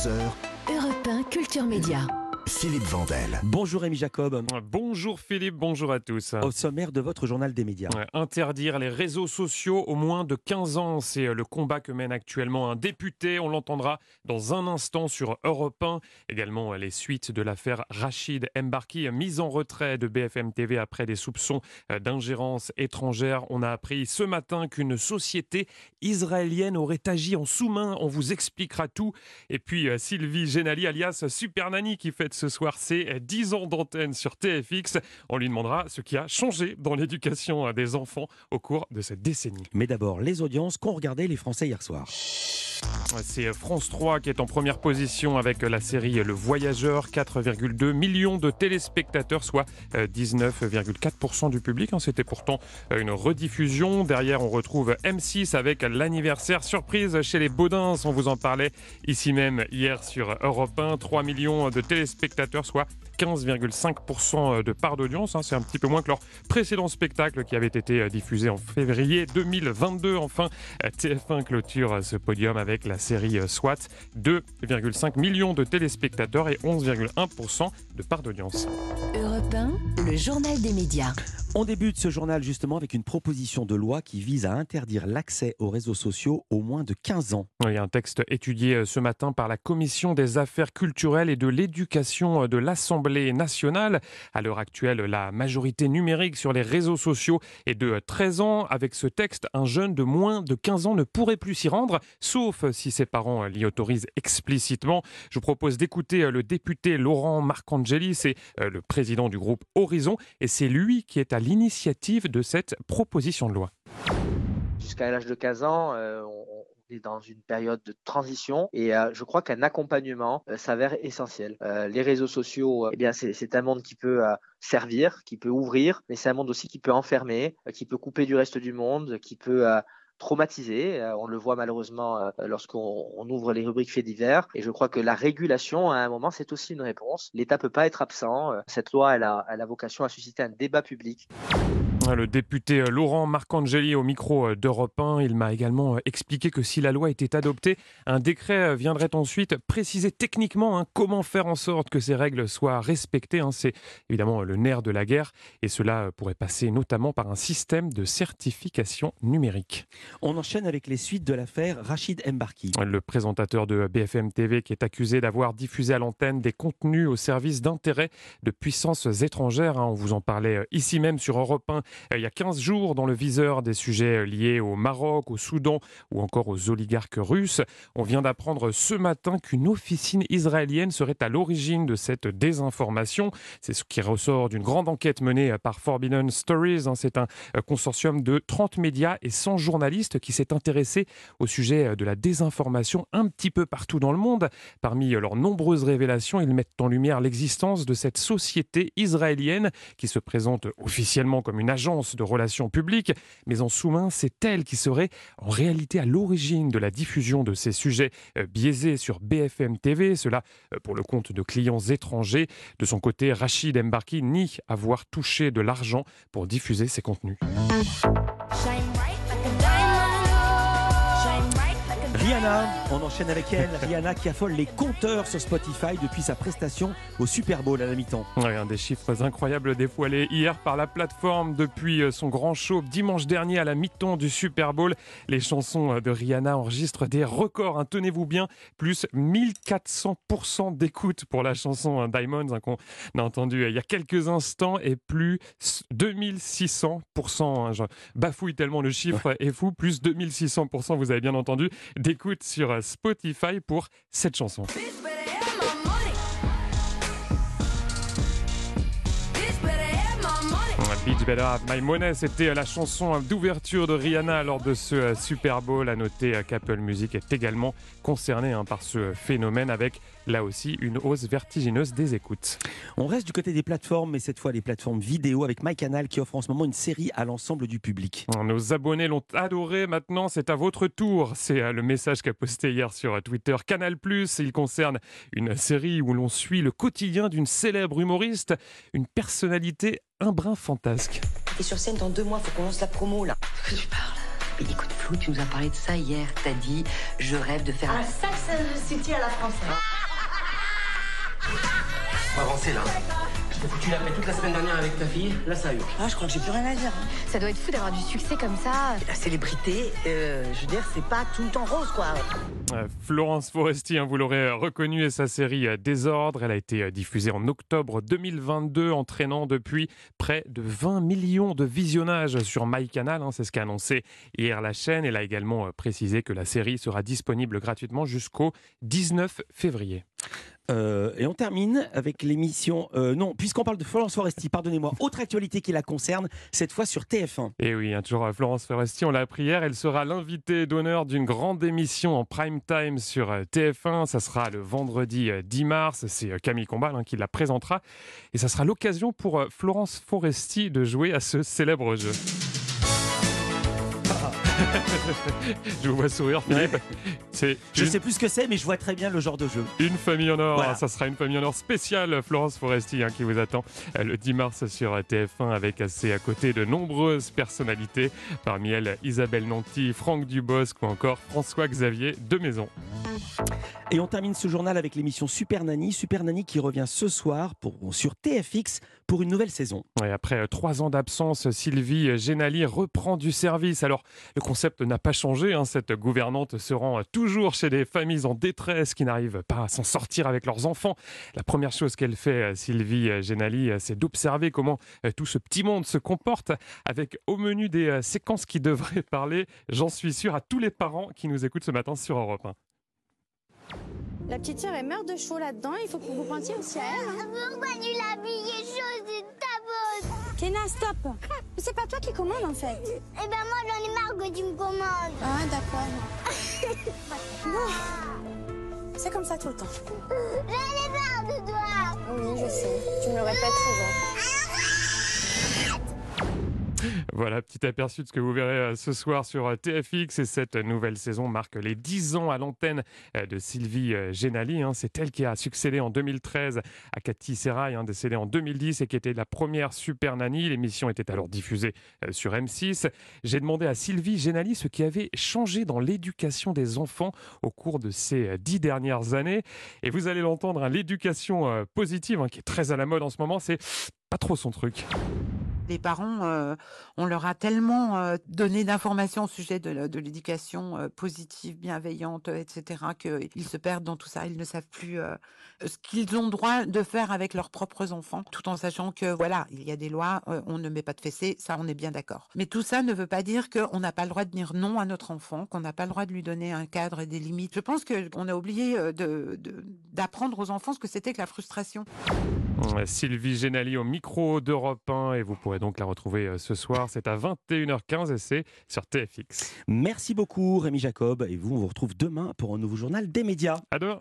11h. Europe 1 Culture Média. Philippe Vandel. Bonjour Rémi Jacob. Bonjour Philippe, bonjour à tous. Au sommaire de votre journal des médias. Interdire les réseaux sociaux au moins de 15 ans, c'est euh, le combat que mène actuellement un député. On l'entendra dans un instant sur Europe 1. Également euh, les suites de l'affaire Rachid Mbarki, mise en retrait de BFM TV après des soupçons euh, d'ingérence étrangère. On a appris ce matin qu'une société israélienne aurait agi en sous-main. On vous expliquera tout. Et puis Sylvie Genali, alias Super Nanny, qui fête ce soir ses 10 ans d'antenne sur TFX. On lui demandera ce qui a changé dans l'éducation des enfants au cours de cette décennie. Mais d'abord, les audiences qu'ont regardé les Français hier soir. C'est France 3 qui est en première position avec la série Le Voyageur, 4,2 millions de téléspectateurs, soit 19,4% euh, du public. Hein. C'était pourtant euh, une rediffusion. Derrière, on retrouve M6 avec l'anniversaire surprise chez les Baudins. On vous en parlait ici même hier sur Europe 1. 3 millions de téléspectateurs soit 15,5% de part d'audience. Hein. C'est un petit peu moins que leur précédent spectacle qui avait été euh, diffusé en février 2022. Enfin, TF1 clôture ce podium avec la série euh, SWAT. 2,5 millions de téléspectateurs et 11,1% de part d'audience. Europe 1, le journal des médias. On débute ce journal justement avec une proposition de loi qui vise à interdire l'accès aux réseaux sociaux au moins de 15 ans. Il y a un texte étudié euh, ce matin par la Commission des affaires culturelles et de l'éducation euh, de l'Assemblée nationale. À l'heure actuelle, la majorité numérique sur les réseaux sociaux est de 13 ans. Avec ce texte, un jeune de moins de 15 ans ne pourrait plus s'y rendre, sauf si ses parents l'y autorisent explicitement. Je vous propose d'écouter euh, le député Laurent Marcangeli, c'est le président du groupe Horizon, et c'est lui qui est à l'initiative de cette proposition de loi. Jusqu'à l'âge de 15 ans, euh, on est dans une période de transition et euh, je crois qu'un accompagnement euh, s'avère essentiel. les réseaux sociaux, eh bien c'est un monde qui peut servir, qui peut ouvrir, mais c'est un monde aussi qui peut enfermer, qui peut couper du reste du monde, qui peut traumatisé. On le voit malheureusement lorsqu'on ouvre les rubriques faits divers. Et je crois que la régulation, à un moment, c'est aussi une réponse. L'État peut pas être absent. Cette loi, elle a, elle a vocation à susciter un débat public. Le député euh, Laurent Marcangeli au micro euh, d'Europe 1, il m'a également euh, expliqué que si la loi était adoptée, un décret viendrait ensuite préciser techniquement hein, comment faire en sorte que ces règles soient respectées. Hein. C'est évidemment le nerf de la guerre et cela pourrait passer notamment par un système de certification numérique. On enchaîne avec les suites de l'affaire Rachid Mbarki. Le présentateur de BFM TV qui est accusé d'avoir diffusé à l'antenne des contenus au service d'intérêts de puissances étrangères. Hein. On vous en parlait ici même sur Europe 1 euh, il y a 15 jours dans le viseur des sujets euh, liés au Maroc, au Soudan ou encore aux oligarques russes. On vient d'apprendre ce matin qu'une officine israélienne serait à l'origine de cette désinformation. C'est ce qui ressort d'une grande enquête menée par Forbidden Stories. Hein. C'est un euh, consortium de 30 médias et 100 journalistes qui s'est intéressé au sujet de la désinformation un petit peu partout dans le monde. Parmi leurs nombreuses révélations, ils mettent en lumière l'existence de cette société israélienne qui se présente officiellement comme une agence de relations publiques, mais en sous-main, c'est elle qui serait en réalité à l'origine de la diffusion de ces sujets euh, biaisés sur BFM TV, cela euh, pour le compte de clients étrangers. De son côté, Rachid Mbarki nie avoir touché de l'argent pour diffuser ces contenus. Rihanna, on enchaîne avec elle. Rihanna qui affole les compteurs sur Spotify depuis sa prestation au Super Bowl à la mi-temps. un des chiffres incroyables dévoilés hier par la plateforme depuis euh, son grand show dimanche dernier à la mi-temps du Super Bowl. Les chansons euh, de Rihanna enregistrent des records, hein. tenez-vous bien, plus 1400% d'écoute pour la chanson hein, Diamonds hein, qu'on a entendu euh, il y a quelques instants et plus 2600%. Je bafouille tellement le chiffre est fou, plus 2600%, vous avez bien entendu d'écoute sur Spotify pour cette chanson. My Money, c'était la chanson d'ouverture de Rihanna lors de ce euh, Super Bowl. À noter euh, qu'Apple Music est également concerné hein, par ce phénomène avec là aussi une hausse vertigineuse des écoutes. On reste du côté des plateformes, mais cette fois les plateformes vidéo avec MyCanal qui offre en ce moment une série à l'ensemble du public. Nos abonnés l'ont adoré, maintenant c'est à votre tour. C'est euh, le message qu'a posté hier sur Twitter Canal+. Il concerne une série où l'on suit le quotidien d'une célèbre humoriste, une personnalité un brin fantasque. Et sur scène dans deux mois, faut qu'on lance la promo là. De quoi tu parles? Mais écoute, Flou, tu nous as parlé de ça hier. T'as dit, je rêve de faire... Un Sex City à la française. Faut avancer là. T'ai foutu la paix toute la semaine dernière avec ta fille. Là, ça urge. Ah, je crois que j'ai plus rien à dire. Ça doit être fou d'avoir du succès comme ça. La célébrité, euh, je veux dire, c'est pas tout le temps rose, quoi. Euh, Florence Foresti, hein, vous l'aurez reconnu, et sa série euh, Désordre. Elle a été euh, diffusée en octobre 2022, entraînant depuis près de 20 millions de visionnages sur MyCanal. Hein, c'est ce qu'a annoncé hier la chaîne. Elle a également euh, précisé que la série sera disponible gratuitement jusqu'au 19 février. Euh, et on termine avec l'émission. euh, non, puisqu'on parle de Florence Foresti, pardonnez-moi. Autre actualité qui la concerne, cette fois sur TF1. Et oui, hein, toujours euh, Florence Foresti, on l'a appris hier, elle sera l'invitée d'honneur d'une grande émission en prime time sur euh, TF1. Ça sera le vendredi euh, 10 mars. C'est Camille Combal hein, qui la présentera. Et ça sera l'occasion pour Florence Foresti de jouer à ce célèbre jeu. Je vous vois sourire, Philippe. Je une, sais plus ce que c'est, mais je vois très bien le genre de jeu. une famille en or. Voilà. Ça sera une famille en or spéciale, Florence Foresti, hein, qui vous attend euh, le 10 mars sur euh, TF1 avec à ses à côté de nombreuses personnalités. Parmi elles, Isabelle Nanty, Franck Dubosc ou encore François-Xavier de Maison. Et on termine ce journal avec l'émission Super Nanny. Super Nanny qui revient ce soir pour, sur TFX pour une nouvelle saison. Et après euh, trois ans d'absence, Sylvie Génali reprend du service. Alors, le concept n'a pas changé. hein. Cette gouvernante se rend euh, toujours chez des familles en détresse qui n'arrivent pas à s'en sortir avec leurs enfants. La première chose qu'elle fait, euh, Sylvie Génali, euh, c'est d'observer comment euh, tout ce petit monde se comporte, avec au menu des euh, séquences qui devraient parler, j'en suis sûr, à tous les parents qui nous écoutent ce matin sur Europe 1. La petite sœur, elle meurt de chaud là-dedans. Il faut que vous pensiez aussi à elle. hein. Pourquoi tu l'habillais chose de ta bosse Kéna, stop. Mais c'est pas toi qui commande en fait. Eh ben moi j'en ai marre que tu me commandes. Ah, d'accord. Bon. C'est comme ça tout le temps. J'en ai marre de toi. Oui, je sais. Tu me le répètes souvent. Voilà, petit aperçu de ce que vous verrez euh, ce soir sur euh, TFX. Et cette nouvelle saison marque les 10 ans à l'antenne euh, de Sylvie Génali. hein. C'est elle qui a succédé en 2013 à Cathy Serrail, hein, décédée en 2010 et qui était la première Super Nanny. L'émission était alors diffusée sur M6. J'ai demandé à Sylvie Génali ce qui avait changé dans l'éducation des enfants au cours de ces dix dernières années. Et vous allez l'entendre, hein, l'éducation positive, qui est très à la mode en ce moment, c'est pas trop son truc. Les parents, euh, on leur a tellement euh, donné d'informations au sujet de, l'éducation euh, positive, bienveillante, etc., qu'ils se perdent dans tout ça. Ils ne savent plus ce qu'ils ont droit de faire avec leurs propres enfants, tout en sachant que, voilà, il y a des lois, on ne met pas de fessée, ça, on est bien d'accord. Mais tout ça ne veut pas dire qu'on n'a pas le droit de dire non à notre enfant, qu'on n'a pas le droit de lui donner un cadre et des limites. Je pense qu'on a oublié d'apprendre aux enfants ce que c'était que la frustration. Sylvie Génali au micro d'Europe 1 et vous pourrez donc la retrouver euh, ce soir. C'est à 21h15 et c'est sur TFX. Merci beaucoup Rémi Jacob. Et vous, on vous retrouve demain pour un nouveau journal des médias. À demain.